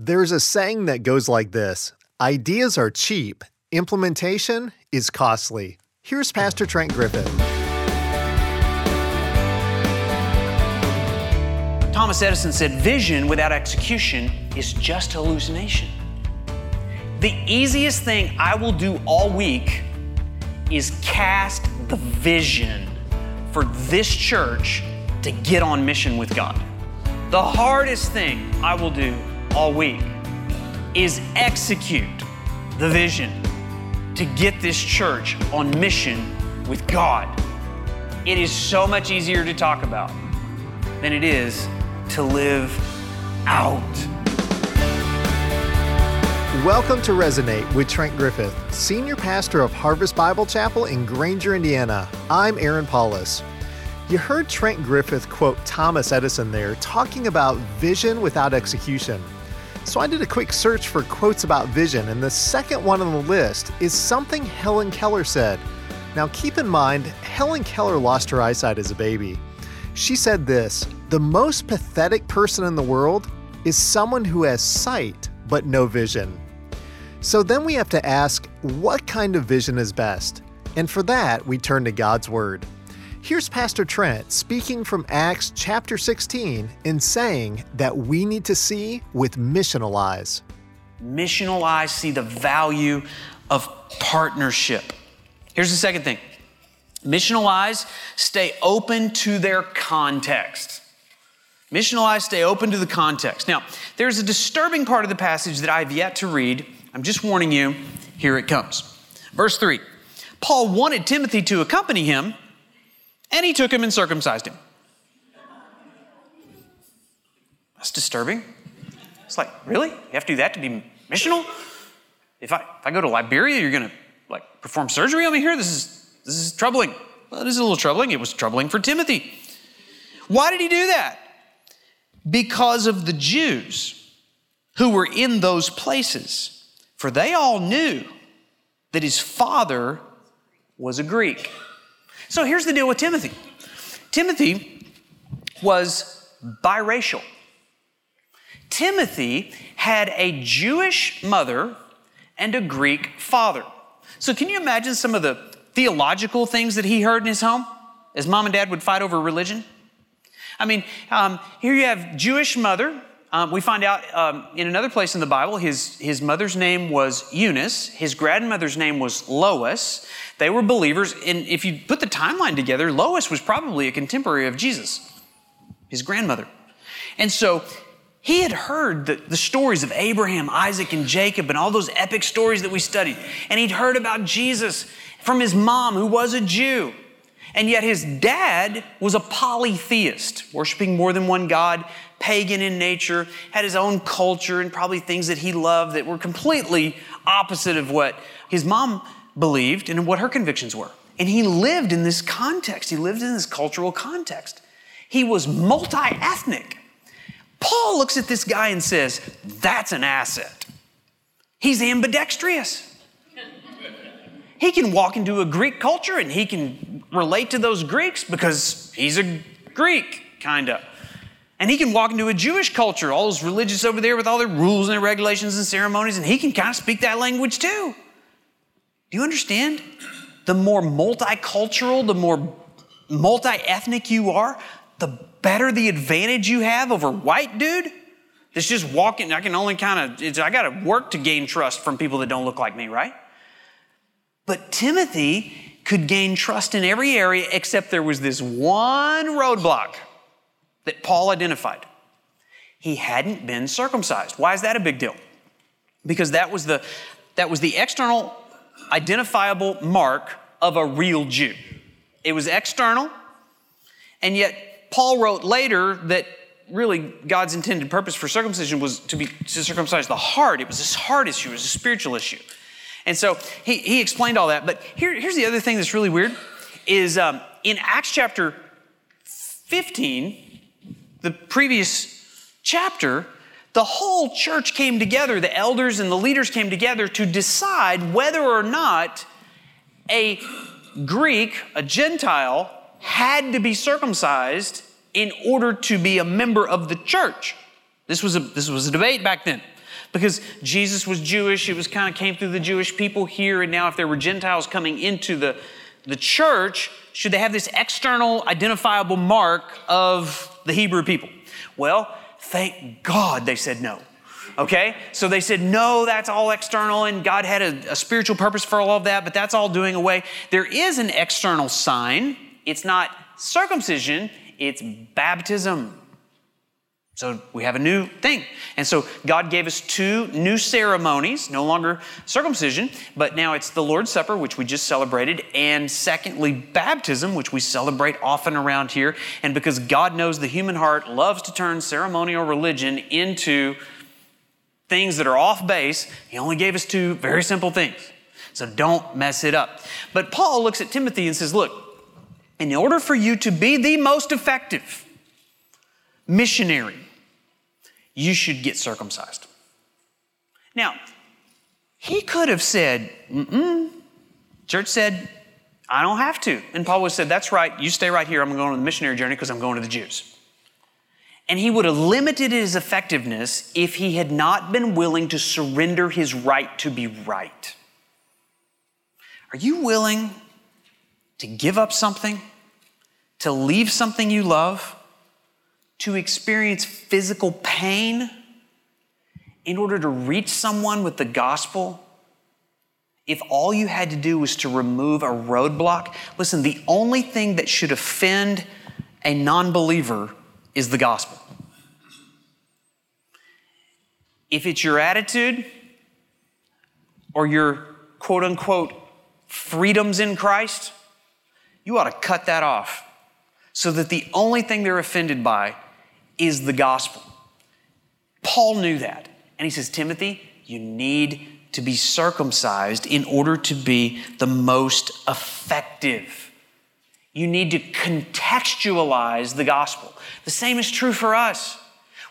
There's a saying that goes like this Ideas are cheap, implementation is costly. Here's Pastor Trent Griffith. Thomas Edison said, Vision without execution is just hallucination. The easiest thing I will do all week is cast the vision for this church to get on mission with God. The hardest thing I will do all week is execute the vision to get this church on mission with God. It is so much easier to talk about than it is to live out. Welcome to Resonate with Trent Griffith, Senior Pastor of Harvest Bible Chapel in Granger, Indiana. I'm Aaron Paulus. You heard Trent Griffith quote Thomas Edison there, talking about vision without execution. So I did a quick search for quotes about vision, and the second one on the list is something Helen Keller said. Now keep in mind, Helen Keller lost her eyesight as a baby. She said this The most pathetic person in the world is someone who has sight but no vision. So then we have to ask what kind of vision is best? And for that, we turn to God's Word. Here's Pastor Trent speaking from Acts chapter 16 and saying that we need to see with missional eyes. Missional eyes see the value of partnership. Here's the second thing missional eyes stay open to their context. Missional eyes stay open to the context. Now, there's a disturbing part of the passage that I've yet to read. I'm just warning you, here it comes. Verse 3 Paul wanted Timothy to accompany him and he took him and circumcised him. That's disturbing. It's like, really? You have to do that to be missional? If I, if I go to Liberia, you're going to like perform surgery on me here? This is, this is troubling. Well, it is a little troubling. It was troubling for Timothy. Why did he do that? Because of the Jews who were in those places. For they all knew that his father was a Greek. So here's the deal with Timothy Timothy was biracial. Timothy had a Jewish mother and a Greek father. So, can you imagine some of the theological things that he heard in his home as mom and dad would fight over religion? I mean, um, here you have Jewish mother. Um, we find out um, in another place in the Bible, his, his mother's name was Eunice. His grandmother's name was Lois. They were believers. And if you put the timeline together, Lois was probably a contemporary of Jesus, his grandmother. And so he had heard the, the, stories of Abraham, Isaac, and Jacob, and all those epic stories that we studied. And he'd heard about Jesus from his mom, who was a Jew. And yet his dad was a polytheist, worshiping more than one God, pagan in nature, had his own culture, and probably things that he loved that were completely opposite of what his mom believed and what her convictions were. And he lived in this context, he lived in this cultural context. He was multi ethnic. Paul looks at this guy and says, That's an asset. He's ambidextrous. He can walk into a Greek culture and he can relate to those Greeks because he's a Greek, kind of. And he can walk into a Jewish culture, all those religious over there with all their rules and their regulations and ceremonies, and he can kind of speak that language too. Do you understand? The more multicultural, the more multi ethnic you are, the better the advantage you have over white dude that's just walking. I can only kind of, I got to work to gain trust from people that don't look like me, right? But Timothy could gain trust in every area except there was this one roadblock that Paul identified. He hadn't been circumcised. Why is that a big deal? Because that was the, that was the external identifiable mark of a real Jew. It was external, and yet Paul wrote later that really God's intended purpose for circumcision was to be to circumcise the heart. It was this heart issue, it was a spiritual issue. And so he, he explained all that. But here, here's the other thing that's really weird is um, in Acts chapter 15, the previous chapter, the whole church came together, the elders and the leaders came together to decide whether or not a Greek, a Gentile, had to be circumcised in order to be a member of the church. This was a, this was a debate back then. Because Jesus was Jewish, it was kind of came through the Jewish people here, and now if there were Gentiles coming into the, the church, should they have this external identifiable mark of the Hebrew people? Well, thank God they said no. Okay? So they said, no, that's all external, and God had a, a, spiritual purpose for all of that, but that's all doing away. There is an external sign. It's not circumcision, it's baptism. So we have a new thing. And so God gave us two new ceremonies, no longer circumcision, but now it's the Lord's Supper, which we just celebrated, and secondly, baptism, which we celebrate often around here. And because God knows the human heart loves to turn ceremonial religion into things that are off base, He only gave us two very simple things. So don't mess it up. But Paul looks at Timothy and says, Look, in order for you to be the most effective missionary, you should get circumcised. Now, he could have said, mm Church said, I don't have to. And Paul would have said, That's right, you stay right here. I'm going on the missionary journey because I'm going to the Jews. And he would have limited his effectiveness if he had not been willing to surrender his right to be right. Are you willing to give up something, to leave something you love, to experience physical pain in order to reach someone with the gospel? If all you had to do was to remove a roadblock, listen, the only thing that should offend a non believer is the gospel. If it's your attitude or your quote unquote freedoms in Christ, you ought to cut that off so that the only thing they're offended by is the gospel. Paul knew that. And he says, Timothy, you need to be circumcised in order to be the most effective. You need to contextualize the gospel. The same is true for us.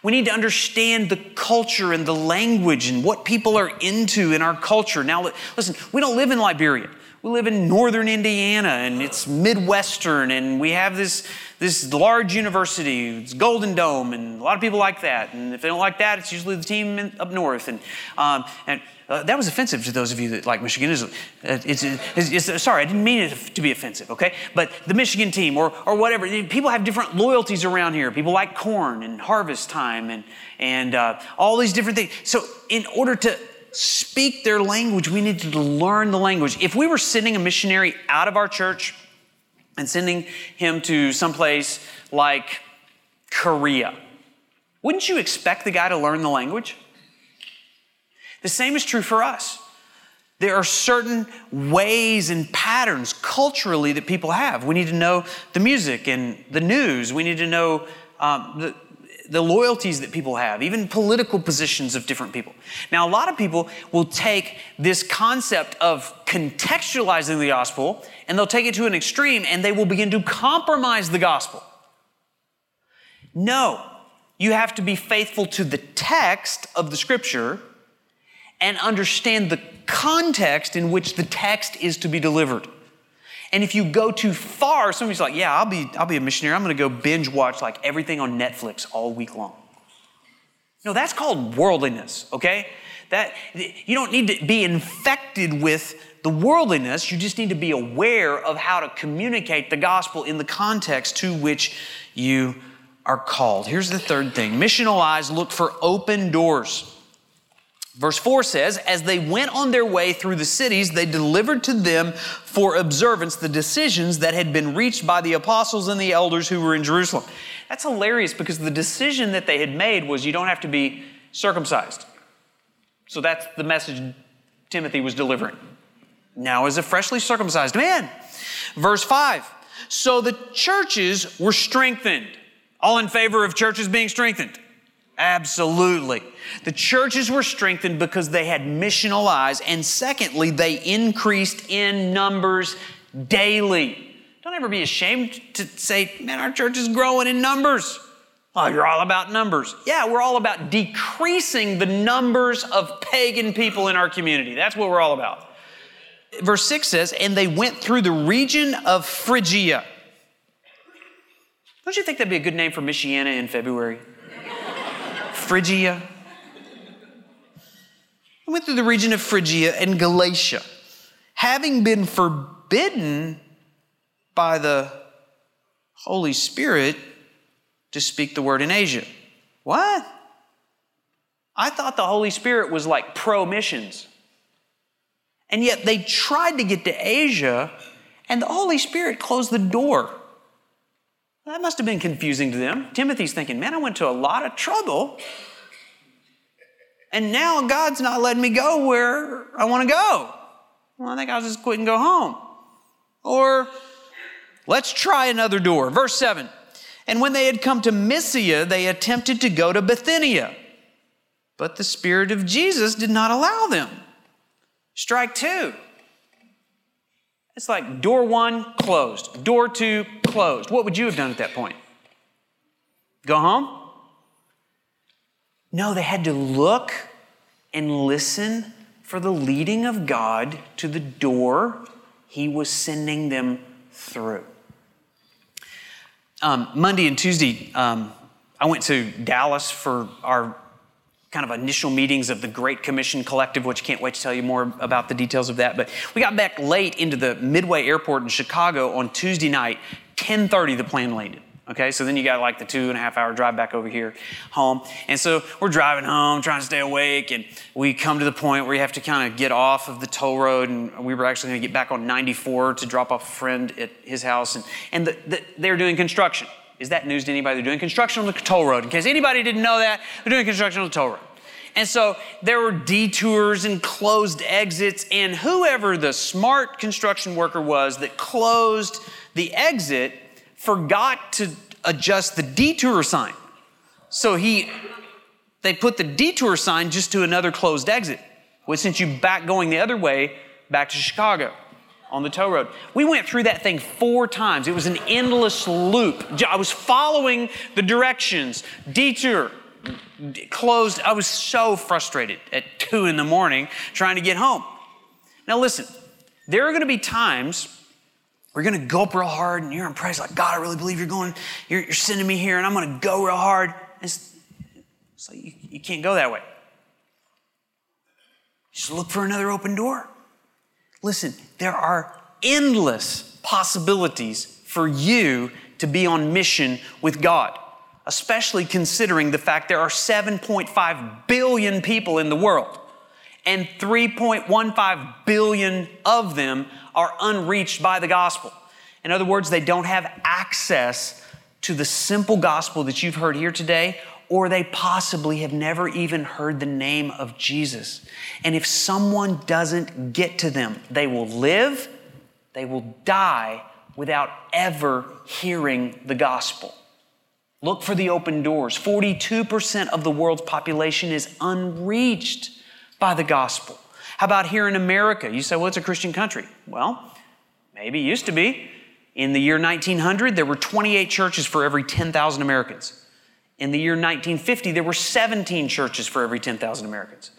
We need to understand the culture and the language and what people are into in our culture. Now, listen, we don't live in Liberia. We live in northern Indiana and it's Midwestern, and we have this, this large university, it's Golden Dome, and a lot of people like that. And if they don't like that, it's usually the team in, up north. And, um, and uh, that was offensive to those of you that like Michigan. It's, it's, it's, it's, sorry, I didn't mean it to be offensive, okay? But the Michigan team or, or whatever, people have different loyalties around here. People like corn and harvest time and, and uh, all these different things. So, in order to speak their language, we need to learn the language. If we were sending a missionary out of our church and sending him to someplace like Korea, wouldn't you expect the guy to learn the language? The same is true for us. There are certain ways and patterns culturally that people have. We need to know the music and the news. We need to know um, the, the loyalties that people have, even political positions of different people. Now, a lot of people will take this concept of contextualizing the gospel and they'll take it to an extreme and they will begin to compromise the gospel. No, you have to be faithful to the text of the scripture and understand the context in which the text is to be delivered. And if you go too far, somebody's like, yeah, I'll be, I'll be a missionary. I'm going to go binge watch like everything on Netflix all week long. No, that's called worldliness, okay? That you don't need to be infected with the worldliness. You just need to be aware of how to communicate the gospel in the context to which you are called. Here's the third thing missional eyes look for open doors. Verse 4 says, As they went on their way through the cities, they delivered to them for observance the decisions that had been reached by the apostles and the elders who were in Jerusalem. That's hilarious because the decision that they had made was you don't have to be circumcised. So that's the message Timothy was delivering. Now, as a freshly circumcised man. Verse 5 So the churches were strengthened. All in favor of churches being strengthened? Absolutely. The churches were strengthened because they had missional eyes, and secondly, they increased in numbers daily. Don't ever be ashamed to say, man, our church is growing in numbers. Oh, you're all about numbers. Yeah, we're all about decreasing the numbers of pagan people in our community. That's what we're all about. Verse 6 says, and they went through the region of Phrygia. Don't you think that'd be a good name for Michiana in February? Phrygia. He went through the region of Phrygia and Galatia, having been forbidden by the Holy Spirit to speak the word in Asia. What? I thought the Holy Spirit was like pro missions. And yet they tried to get to Asia, and the Holy Spirit closed the door. That must have been confusing to them. Timothy's thinking, man, I went to a lot of trouble, and now God's not letting me go where I want to go. Well, I think I'll just quit and go home. Or let's try another door. Verse 7 And when they had come to Mysia, they attempted to go to Bithynia, but the Spirit of Jesus did not allow them. Strike two. It's like door one closed, door two closed. What would you have done at that point? Go home? No, they had to look and listen for the leading of God to the door He was sending them through. Um, Monday and Tuesday, um, I went to Dallas for our kind of initial meetings of the Great Commission Collective, which I can't wait to tell you more about the details of that. But we got back late into the Midway Airport in Chicago on Tuesday night, 10:30 the plane landed. Okay, so then you got like the two and a half hour drive back over here home. And so we're driving home, trying to stay awake, and we come to the point where you have to kind of get off of the toll road. And we were actually going to get back on 94 to drop off a friend at his house. And, and the, the, they're doing construction. Is that news to anybody? They're doing construction on the toll road. In case anybody didn't know that, they're doing construction on the toll road. And so there were detours and closed exits, and whoever the smart construction worker was that closed the exit forgot to adjust the detour sign. So he they put the detour sign just to another closed exit, which sent you back going the other way back to Chicago on the tow road. We went through that thing four times. It was an endless loop. I was following the directions, detour, closed. I was so frustrated at two in the morning trying to get home. Now, listen, there are going to be times we're to go real hard and you're in praise like, God, I really believe you're going, you're, you're sending me here and I'm to go real hard. It's, it's like you, you can't go that way. Just look for another open door. Listen, there are endless possibilities for you to be on mission with God, especially considering the fact there are 7.5 billion people in the world, and 3.15 billion of them are unreached by the gospel. In other words, they don't have access to the simple gospel that you've heard here today or they possibly have never even heard the name of Jesus. And if someone doesn't get to them, they will live, they will die without ever hearing the gospel. Look for the open doors. 42% of the world's population is unreached by the gospel. How about here in America? You say, well, it's a Christian country. Well, maybe it used to be. In the year 1900, there were 28 churches for every 10,000 Americans. In the year 1950, there were 17 churches for every 10,000 Americans.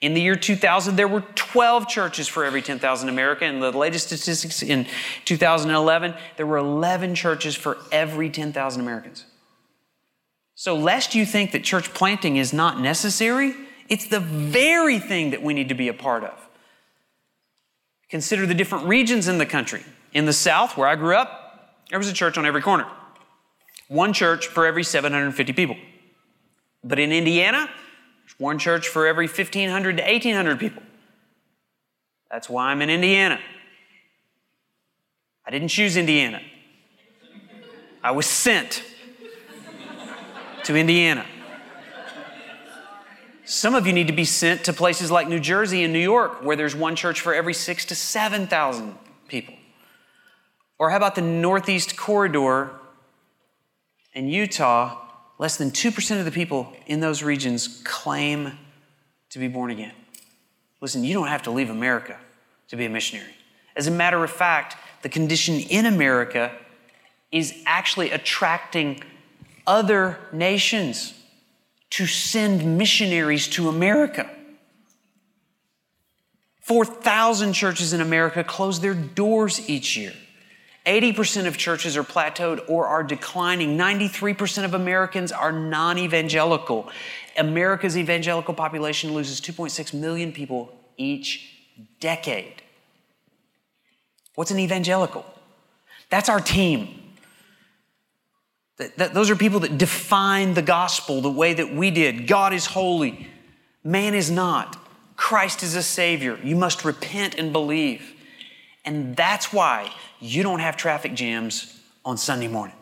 In the year 2000, there were 12 churches for every 10,000 Americans. And the latest statistics in 2011, there were 11 churches for every 10,000 Americans. So, lest you think that church planting is not necessary, it's the very thing that we need to be a part of. Consider the different regions in the country. In the South, where I grew up, there was a church on every corner one church for every 750 people. But in Indiana, there's one church for every 1,500 to 1,800 people. That's why I'm in Indiana. I didn't choose Indiana, I was sent to Indiana. Some of you need to be sent to places like New Jersey and New York, where there's one church for every six to 7,000 people. Or how about the Northeast Corridor in Utah, less than 2% of the people in those regions claim to be born again. Listen, you don't have to leave America to be a missionary. As a matter of fact, the condition in America is actually attracting other nations to send missionaries to America. 4,000 churches in America close their doors each year. 80% of churches are plateaued or are declining. 93% of Americans are non evangelical. America's evangelical population loses 2.6 million people each decade. What's an evangelical? That's our team. That, that, those are people that define the gospel the way that we did. God is holy, man is not. Christ is a Savior. You must repent and believe. And that's why you don't have traffic jams on Sunday morning.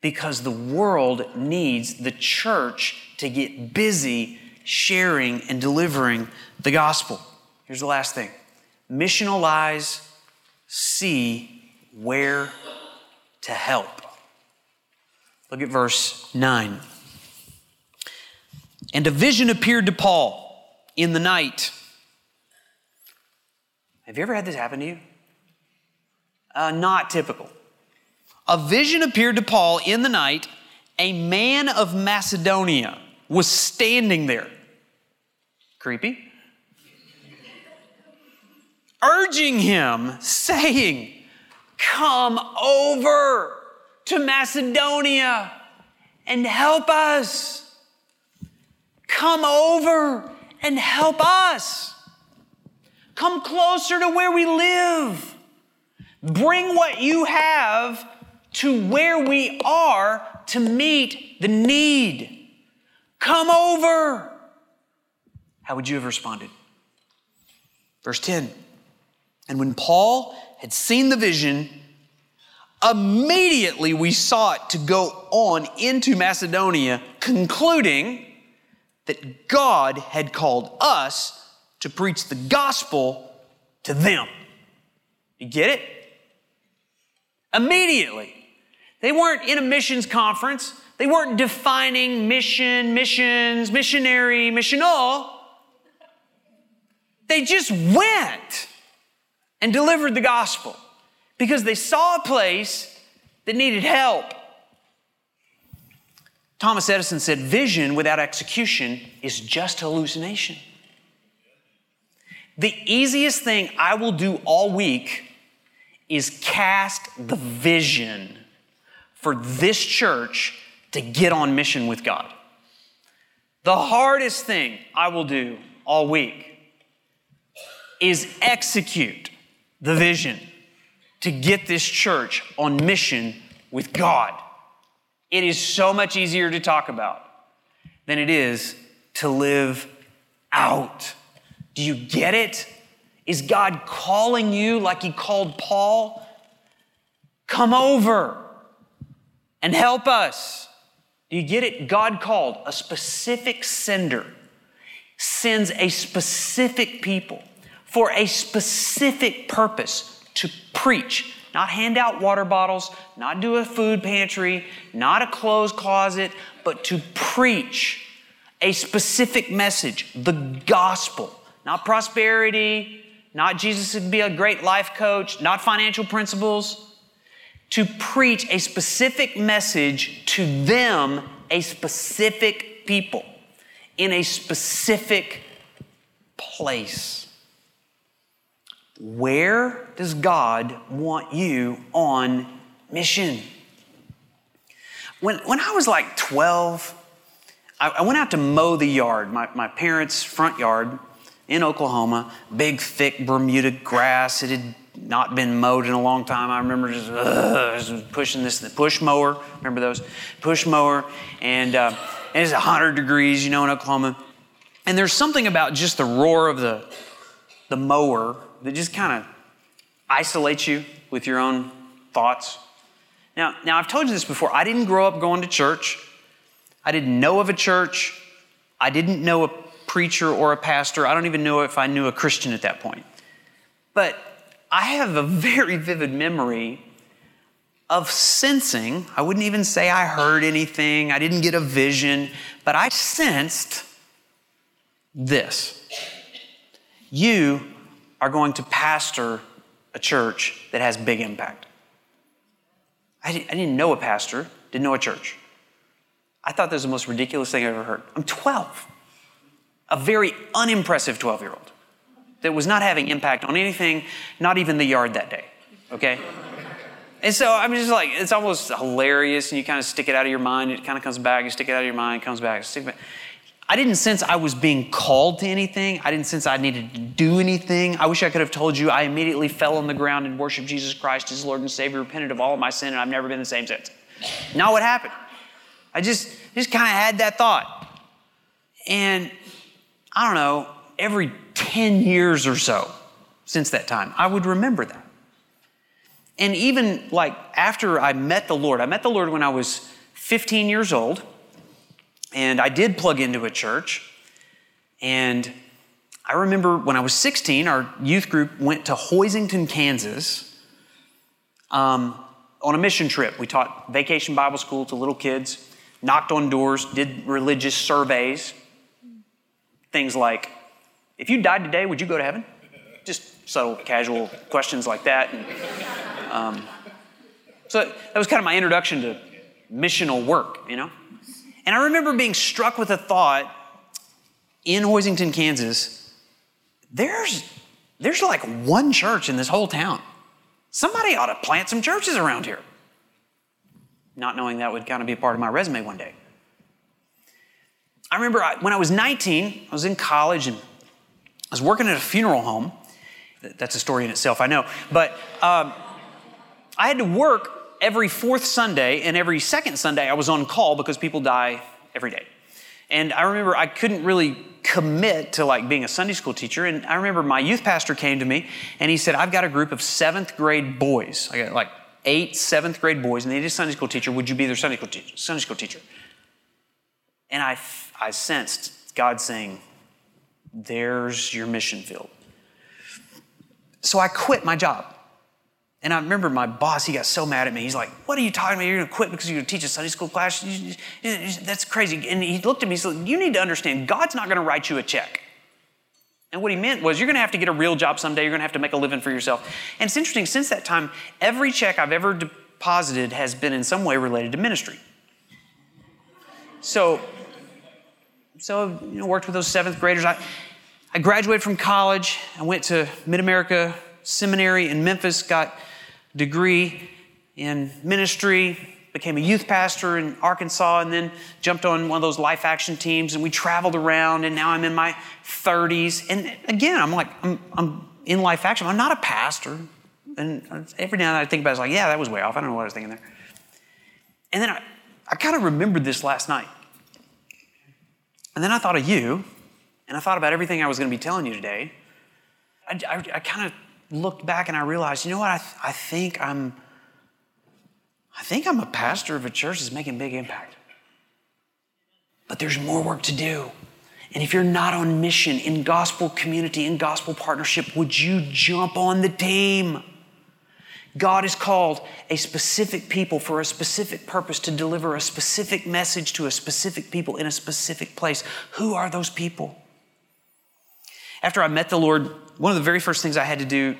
Because the world needs the church to get busy sharing and delivering the gospel. Here's the last thing missional eyes see where to help. Look at verse 9. And a vision appeared to Paul in the night. Have you ever had this happen to you? Uh, not typical. A vision appeared to Paul in the night. A man of Macedonia was standing there. Creepy. Urging him, saying, Come over to Macedonia and help us. Come over and help us. Come closer to where we live. Bring what you have to where we are to meet the need. Come over. How would you have responded? Verse 10 And when Paul had seen the vision, immediately we sought to go on into Macedonia, concluding that God had called us to preach the gospel to them. You get it? Immediately. They weren't in a missions conference. They weren't defining mission, missions, missionary, missional. They just went and delivered the gospel because they saw a place that needed help. Thomas Edison said, Vision without execution is just hallucination. The easiest thing I will do all week is cast the vision for this church to get on mission with God. The hardest thing I will do all week is execute the vision to get this church on mission with God. It is so much easier to talk about than it is to live out. Do you get it? Is God calling you like He called Paul? Come over and help us. Do you get it? God called a specific sender, sends a specific people for a specific purpose to preach not hand out water bottles, not do a food pantry, not a clothes closet, but to preach a specific message, the gospel, not prosperity, not Jesus would be a great life coach, not financial principles, to preach a specific message to them, a specific people, in a specific place. Where does God want you on mission? When, when I was like 12, I, I went out to mow the yard, my, my parents' front yard in Oklahoma. Big, thick Bermuda grass. It had not been mowed in a long time. I remember just, uh, pushing this push mower. Remember those push mower, and, uh, and it's 100 degrees, you know, in Oklahoma. And there's something about just the roar of the the mower that just kind of isolates you with your own thoughts. Now, now, I've told you this before. I didn't grow up going to church. I didn't know of a church. I didn't know a preacher or a pastor. I don't even know if I knew a Christian at that point. But I have a very vivid memory of sensing. I wouldn't even say I heard anything, I didn't get a vision, but I sensed this. You are going to pastor a church that has big impact. I didn't know a pastor, didn't know a church. I thought that was the most ridiculous thing I've ever heard. I'm 12, a very unimpressive 12 year old that was not having impact on anything, not even the yard that day. Okay? And so I'm just like, it's almost hilarious, and you kind of stick it out of your mind, it kind of comes back, you stick it out of your mind, it comes back, stick it back. I didn't sense I was being called to anything. I didn't sense I needed to do anything. I wish I could have told you I immediately fell on the ground and worshiped Jesus Christ as Lord and Savior, repented of all of my sin, and I've never been the same since. Not what happened. I just, just kind of had that thought. And I don't know, every 10 years or so since that time, I would remember that. And even like after I met the Lord, I met the Lord when I was 15 years old, and I did plug into a church. And I remember when I was 16, our youth group went to Hoisington, Kansas um, on a mission trip. We taught vacation Bible school to little kids, knocked on doors, did religious surveys. Things like, if you died today, would you go to heaven? Just subtle, casual questions like that. And, um, so that was kind of my introduction to missional work, you know? And I remember being struck with a thought in Hoisington, Kansas. There's, there's like one church in this whole town. Somebody ought to plant some churches around here. Not knowing that would kind of be a part of my resume one day. I remember I, when I was 19, I was in college and I was working at a funeral home. That's a story in itself, I know. But um, I had to work every fourth Sunday, and every second Sunday I was on call because people die every day. And I remember I couldn't really commit to like being a Sunday school teacher. And I remember my youth pastor came to me and he said, I've got a group of seventh grade boys. I got like eight seventh grade boys, and they need a Sunday school teacher. Would you be their Sunday school teacher? Sunday school teacher. And I, I sensed God saying, There's your mission field. So I quit my job. And I remember my boss, he got so mad at me. He's like, What are you talking about? You're going to quit because you're going to teach a Sunday school class? That's crazy. And he looked at me, he said, You need to understand, God's not going to write you a check. And what he meant was, You're going to have to get a real job someday. You're going to have to make a living for yourself. And it's interesting, since that time, every check I've ever deposited has been in some way related to ministry. So, so you know, worked with those seventh graders. I, I graduated from college. I went to Mid America Seminary in Memphis, got degree in ministry, became a youth pastor in Arkansas, and then jumped on one of those life action teams. And we traveled around, and now I'm in my 30s. And again, I'm like, I'm, I'm in life action. I'm not a pastor. And every now and then I think about it, it's like, yeah, that was way off. I don't know what I was thinking there. And then I, I kind of remembered this last night. And then I thought of you, and I thought about everything I was going to be telling you today. I, I, I kind of looked back and I realized, you know what? I, th- I think I'm, I think I'm a pastor of a church that's making big impact. But there's more work to do. And if you're not on mission in gospel community, in gospel partnership, would you jump on the team? God has called a specific people for a specific purpose to deliver a specific message to a specific people in a specific place. Who are those people? After I met the Lord, one of the very first things I had to do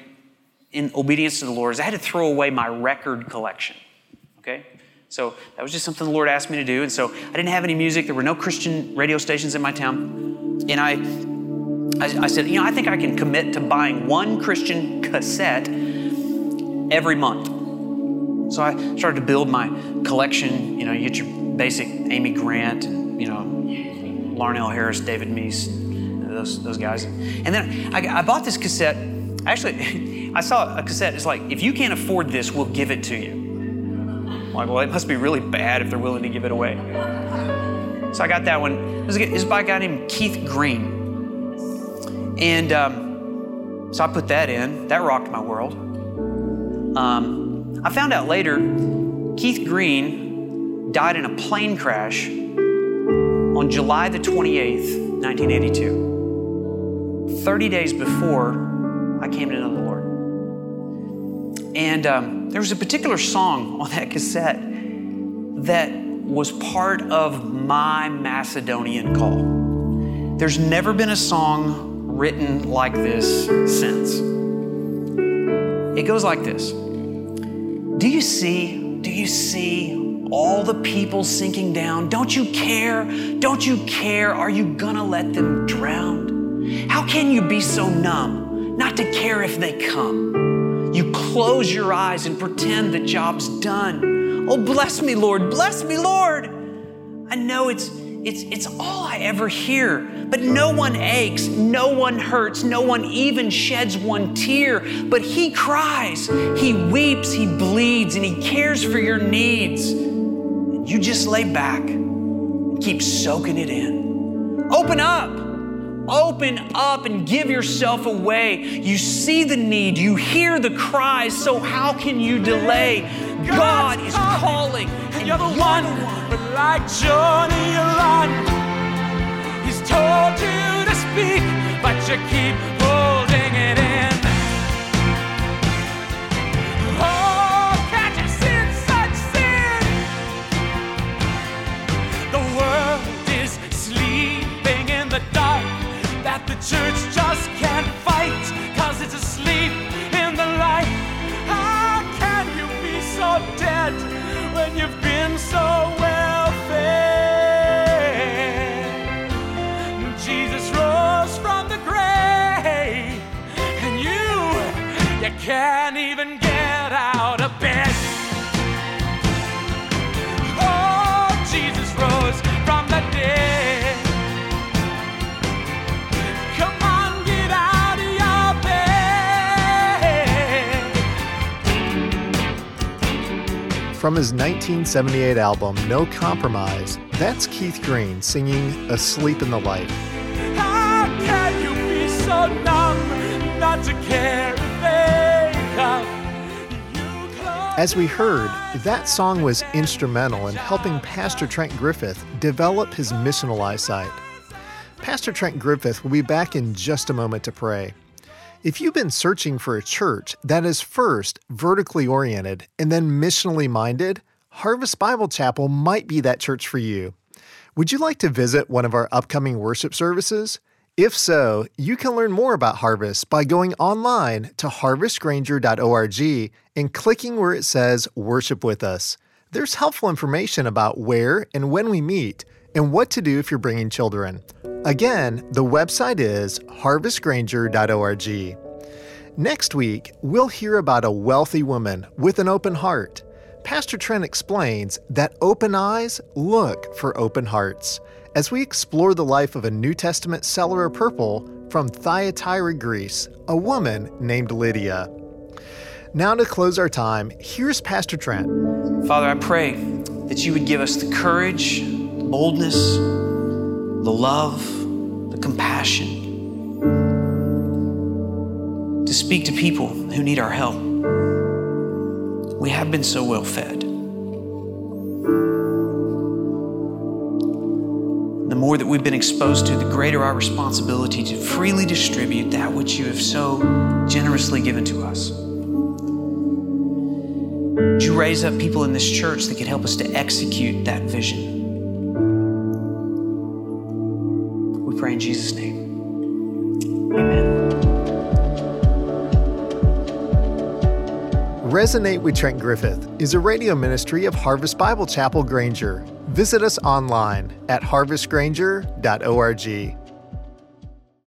in obedience to the Lord is I had to throw away my record collection. Okay? So that was just something the Lord asked me to do. And so I didn't have any music. There were no Christian radio stations in my town. And I, I, I said, you know, I think I can commit to buying one Christian cassette every month. So I started to build my collection. You know, you get your basic Amy Grant, and, you know, Larnell Harris, David Meece, those, those guys. And then I, I bought this cassette. Actually, I saw a cassette. It's like, if you can't afford this, we'll give it to you. I'm like, well, it must be really bad if they're willing to give it away. So I got that one. This is by a guy named Keith Green. And um, so I put that in. That rocked my world. Um, I found out later Keith Green died in a plane crash on July the 28th, 1982, 30 days before I came to know the Lord. And um, there was a particular song on that cassette that was part of my Macedonian call. There's never been a song written like this since. It goes like this Do you see? Do you see all the people sinking down? Don't you care? Don't you care? Are you gonna let them drown? How can you be so numb not to care if they come? You close your eyes and pretend the job's done. Oh, bless me, Lord. Bless me, Lord. I know it's it's, it's all I ever hear. But no one aches, no one hurts, no one even sheds one tear. But He cries, He weeps, He bleeds, and He cares for your needs. And you just lay back and keep soaking it in. Open up. Open up and give yourself away. You see the need, you hear the cries, so how can you delay? God is calling, and you're the one. But like Jonah you run, he's told you to speak, but you keep holding it in. The church just can't fight, cause it's asleep in the light. How can you be so dead when you've From his 1978 album, No Compromise, that's Keith Green singing Asleep in the Light. How can you be so numb not to care if they come? As we heard, that song was instrumental in helping Pastor Trent Griffith develop his missional eyesight. Pastor Trent Griffith will be back in just a moment to pray. If you've been searching for a church that is first vertically oriented and then missionally minded, Harvest Bible Chapel might be that church for you. Would you like to visit one of our upcoming worship services? If so, you can learn more about Harvest by going online to harvestgranger.org and clicking where it says Worship with Us. There's helpful information about where and when we meet and what to do if you're bringing children. Again, the website is harvestgranger.org. Next week, we'll hear about a wealthy woman with an open heart. Pastor Trent explains that open eyes look for open hearts as we explore the life of a New Testament seller of purple from Thyatira, Greece, a woman named Lydia. Now, to close our time, here's Pastor Trent. Father, I pray that you would give us the courage, boldness, the love, the compassion to speak to people who need our help. We have been so well fed. The more that we've been exposed to, the greater our responsibility to freely distribute that which you have so generously given to us. Would you raise up people in this church that could help us to execute that vision? Jesus' name. Amen. Resonate with Trent Griffith is a radio ministry of Harvest Bible Chapel Granger. Visit us online at harvestgranger.org.